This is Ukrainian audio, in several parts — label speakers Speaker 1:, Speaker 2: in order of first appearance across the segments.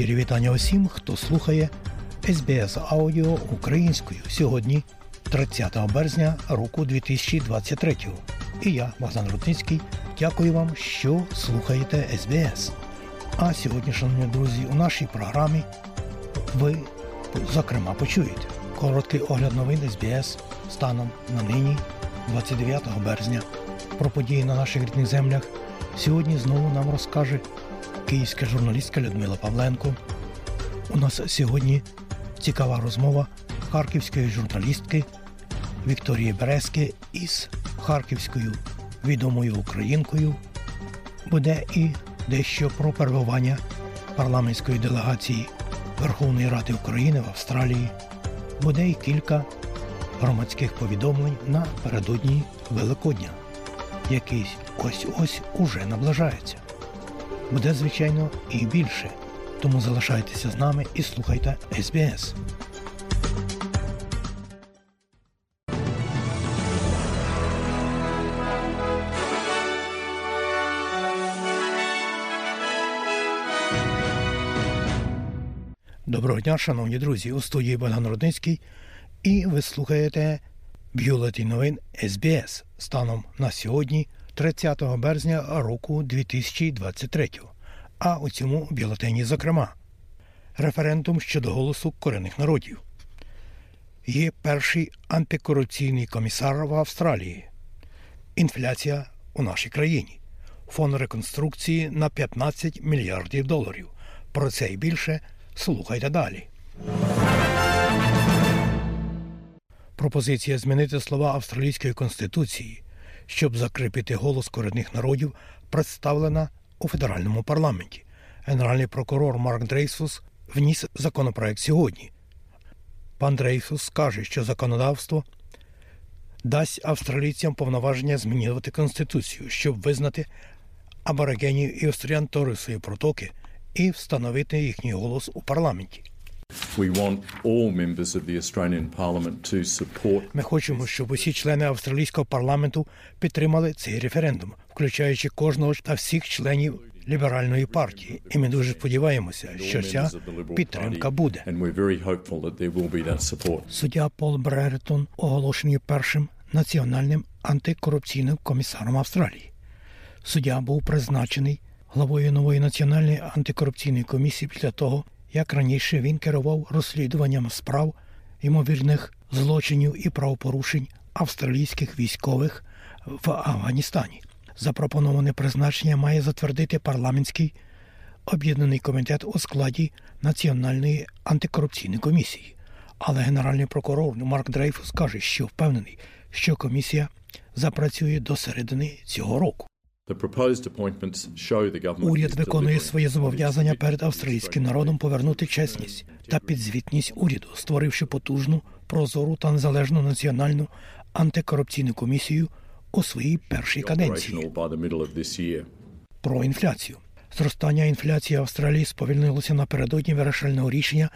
Speaker 1: Щирі вітання усім, хто слухає СБС Аудіо українською сьогодні, 30 березня року 2023. І я, Богдан Рудницький, дякую вам, що слухаєте СБС. А сьогодні, шановні друзі, у нашій програмі ви, зокрема, почуєте короткий огляд новин СБС станом на нині, 29 березня, про події на наших рідних землях. Сьогодні знову нам розкаже київська журналістка Людмила Павленко. У нас сьогодні цікава розмова харківської журналістки Вікторії Березки із харківською відомою українкою. Буде і дещо про перебування парламентської делегації Верховної Ради України в Австралії. Буде і кілька громадських повідомлень напередодні Великодня, який ось-ось уже наближається. Буде, звичайно, і більше. Тому залишайтеся з нами і слухайте СБС. Доброго дня, шановні друзі, у студії Богдан Рудницький, і ви слухаєте бюлетень новин СБС станом на сьогодні, 30 березня року 2023. А у цьому бюлетені, зокрема, референдум щодо голосу корінних народів. Є перший антикорупційний комісар в Австралії. Інфляція у нашій країні. Фонд реконструкції на 15 мільярдів доларів. Про це і більше слухайте далі. Пропозиція змінити слова австралійської конституції, щоб закріпити голос корінних народів, представлена у федеральному парламенті. Генеральний прокурор Марк Дрейсус вніс законопроект сьогодні. Пан Дрейсус скаже, що законодавство дасть австралійцям повноваження змінювати конституцію, щоб визнати аборигенів і остріян Торисої протоки і встановити їхній голос у парламенті. Ми хочемо, щоб усі члени австралійського парламенту підтримали цей референдум, включаючи кожного та всіх членів ліберальної партії. І ми дуже сподіваємося, що ця підтримка буде. Суддя Пол Брертон оголошений першим національним антикорупційним комісаром Австралії. Суддя був призначений главою нової національної антикорупційної комісії після того, як раніше він керував розслідуванням справ ймовірних злочинів і правопорушень австралійських військових в Афганістані. Запропоноване призначення має затвердити парламентський об'єднаний комітет у складі Національної антикорупційної комісії. Але генеральний прокурор Марк Дрейфус каже, що впевнений, що комісія запрацює до середини цього року. Уряд виконує своє зобов'язання перед австралійським народом повернути чесність та підзвітність уряду, створивши потужну, прозору та незалежну національну антикорупційну комісію у своїй першій каденції. про інфляцію. Зростання інфляції в Австралії сповільнилося напередодні вирішального рішення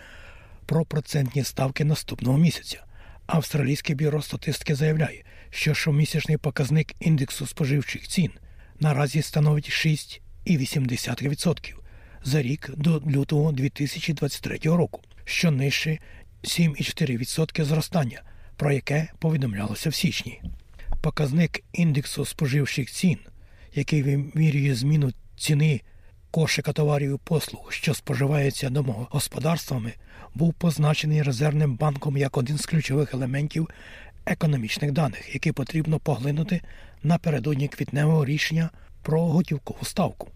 Speaker 1: про процентні ставки наступного місяця. Австралійське бюро статистики заявляє, що щомісячний показник індексу споживчих цін наразі становить 6,8% за рік до лютого 2023 року, що нижче 7,4% зростання, про яке повідомлялося в січні. Показник індексу споживчих цін, який вимірює зміну ціни кошика товарів і послуг, що споживається домогосподарствами, був позначений резервним банком як один з ключових елементів економічних даних, які потрібно поглинути напередодні квітневого рішення про готівкову ставку.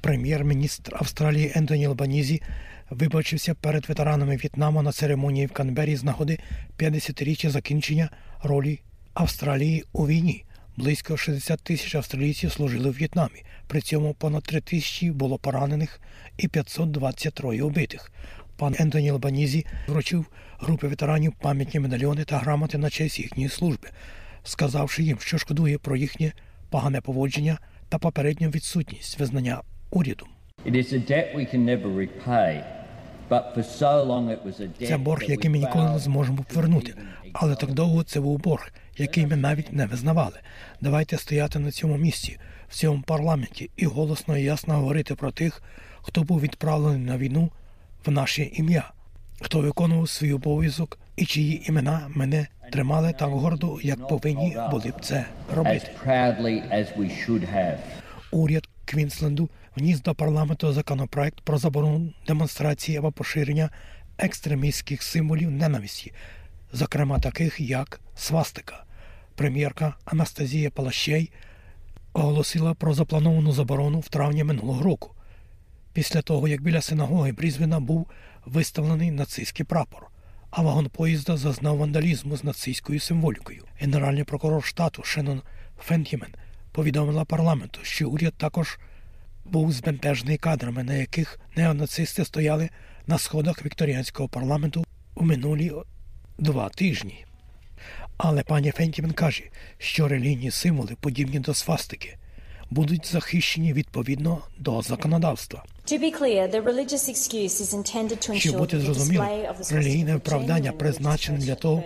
Speaker 1: Прем'єр-міністр Австралії Ентоні Албанізі вибачився перед ветеранами В'єтнаму на церемонії в Канбері з нагоди 50-річчя закінчення ролі Австралії у війні. Близько 60 тисяч австралійців служили в В'єтнамі. При цьому понад 3 тисячі було поранених і 523 убитих. Пан Ентоні Лбанізі вручив групі ветеранів пам'ятні медальйони та грамоти на честь їхньої служби, сказавши їм, що шкодує про їхнє погане поводження та попередню відсутність визнання
Speaker 2: debt
Speaker 1: Це борг, який ми ніколи не зможемо повернути. Але так довго це був борг, який ми навіть не визнавали. Давайте стояти на цьому місці, в цьому парламенті, і голосно і ясно говорити про тих, хто був відправлений на війну в наше ім'я, хто виконував свій обов'язок і чиї імена мене тримали так гордо, як повинні були б це робити. Уряд Квінсленду вніс до парламенту законопроект про заборону демонстрації або поширення екстремістських символів ненависті, зокрема таких як свастика. Прем'єрка Анастазія Палащей оголосила про заплановану заборону в травні минулого року, після того як біля синагоги Брізвіна був виставлений нацистський прапор, а вагон поїзда зазнав вандалізму з нацистською символікою. Генеральний прокурор штату Шеннон Фентімен повідомила парламенту, що уряд також був збентежений кадрами, на яких неонацисти стояли на сходах вікторіанського парламенту у минулі два тижні. Але пані Фентімен каже, що релігійні символи, подібні до свастики, будуть захищені відповідно до законодавства. Щоб бути зрозумілим, релігійне
Speaker 3: genuine
Speaker 1: призначене для того,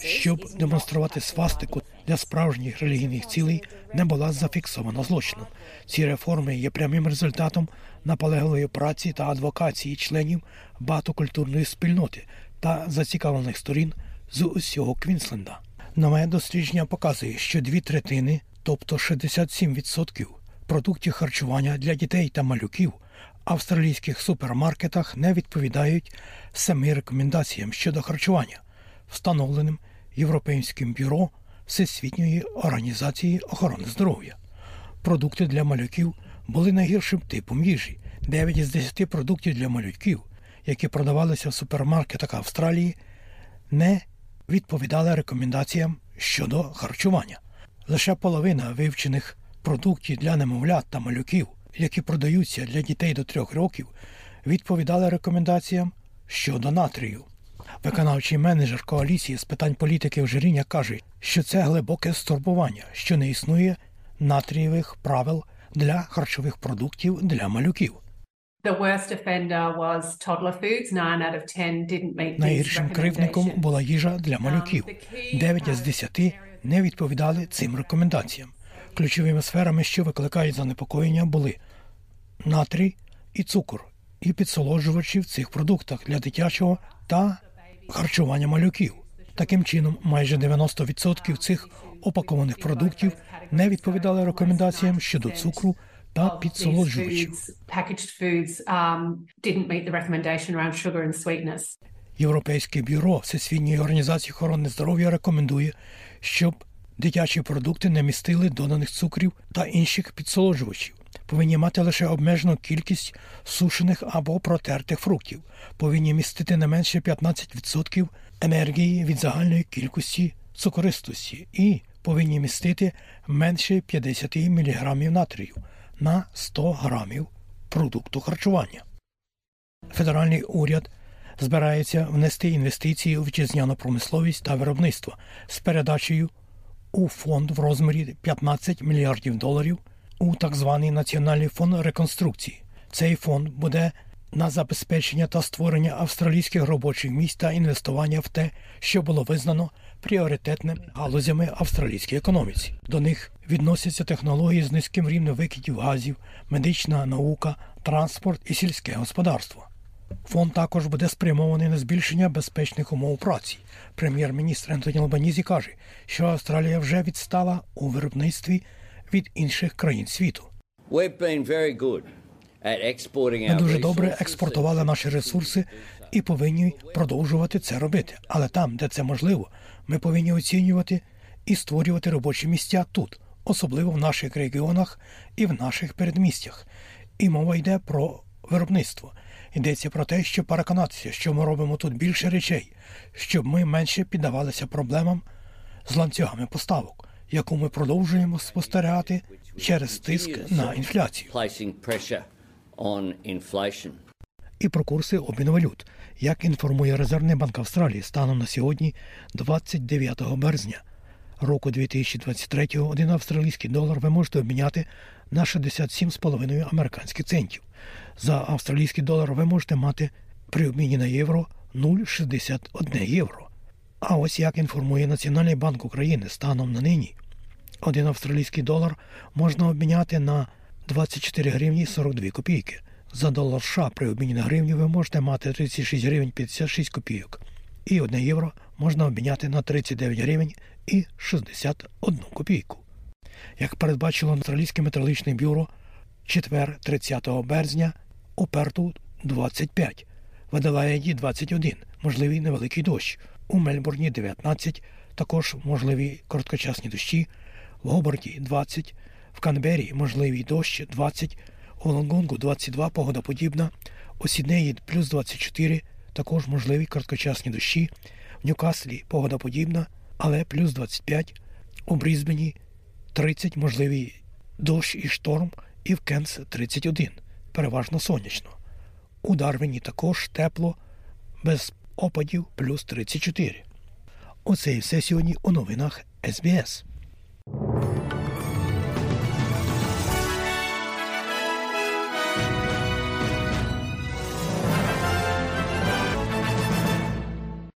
Speaker 1: щоб демонструвати свастику для справжніх релігійних цілей, не була зафіксована злочином. Ці реформи є прямим результатом наполегливої праці та адвокації членів багатокультурної спільноти та зацікавлених сторін з усього Квінсленда. Нове дослідження показує, що дві третини, тобто 67% продуктів харчування для дітей та малюків австралійських супермаркетах не відповідають самим рекомендаціям щодо харчування, встановленим Європейським бюро Всесвітньої організації охорони здоров'я. Продукти для малюків були найгіршим типом їжі. 9 із 10 продуктів для малюків, які продавалися в супермаркетах Австралії, не відповідали рекомендаціям щодо харчування. Лише половина вивчених продуктів для немовлят та малюків, які продаються для дітей до трьох років, відповідали рекомендаціям щодо натрію. Виконавчий менеджер коаліції з питань політики ожиріння каже, що це глибоке стурбування, що не існує натрієвих правил для харчових продуктів для малюків. Найгіршим кривдником була їжа для малюків. Дев'ять із десяти не відповідали цим рекомендаціям. Ключовими сферами, що викликають занепокоєння, були натрій і цукор, і підсолоджувачі в цих продуктах для дитячого та харчування малюків. Таким чином, майже 90% цих опакованих продуктів не відповідали рекомендаціям щодо цукру та підсолоджувачів.
Speaker 4: um.
Speaker 1: Європейське бюро Всесвітньої організації охорони здоров'я рекомендує, щоб дитячі продукти не містили доданих цукрів та інших підсолоджувачів. Повинні мати лише обмежену кількість сушених або протертих фруктів. Повинні містити не менше 15% енергії від загальної кількості цукористості і повинні містити менше 50 мг натрію на 100 грамів продукту харчування. Федеральний уряд збирається внести інвестиції у вітчизняну промисловість та виробництво з передачею у фонд в розмірі 15 мільярдів доларів у так званий Національний фонд реконструкції. Цей фонд буде на забезпечення та створення австралійських робочих місць та інвестування в те, що було визнано пріоритетними галузями австралійській економіці. До них відносяться технології з низьким рівнем викидів газів, медична наука, транспорт і сільське господарство. Фонд також буде спрямований на збільшення безпечних умов праці. Прем'єр-міністр Ентоні Албанізі каже, що Австралія вже відстала у виробництві від інших країн світу. Ми дуже добре експортували наші ресурси і повинні продовжувати це робити. Але там, де це можливо, ми повинні оцінювати і створювати робочі місця тут, особливо в наших регіонах і в наших передмістях. І мова йде про виробництво. Йдеться про те, щоб переконатися, що ми робимо тут більше речей, щоб ми менше піддавалися проблемам з ланцюгами поставок, яку ми продовжуємо спостерігати через тиск на інфляцію. І про курси обміну валют, як інформує Резервний банк Австралії станом на сьогодні, 29 березня року 2023 один австралійський долар ви можете обміняти на 67,5 американських центів. За австралійський долар ви можете мати при обміні на євро 0,61 євро. А ось як інформує Національний банк України станом на нині, один австралійський долар можна обміняти на 24 гривні 42 копійки. За долар США при обміні на гривню ви можете мати 36 гривень 56 копійок. І 1 євро можна обміняти на 39 гривень і 61 копійку. Як передбачило Австралійське метеорологічне бюро, четвер 30 березня у Перту 25, в Аделаїді 21, можливий невеликий дощ, у Мельбурні 19, також можливі короткочасні дощі, в Гоборті 20, в Канбері можливий дощ 20, у Лонгонгу 22 погода подібна, у Сіднеї плюс 24, також можливі короткочасні дощі, в Ньюкаслі погода подібна, але плюс 25, у Брізбені 30 можливий дощ і шторм, і в Кенс 31, переважно сонячно. У Дарвіні також тепло, без опадів плюс 34. Оце і все сьогодні у новинах СБС.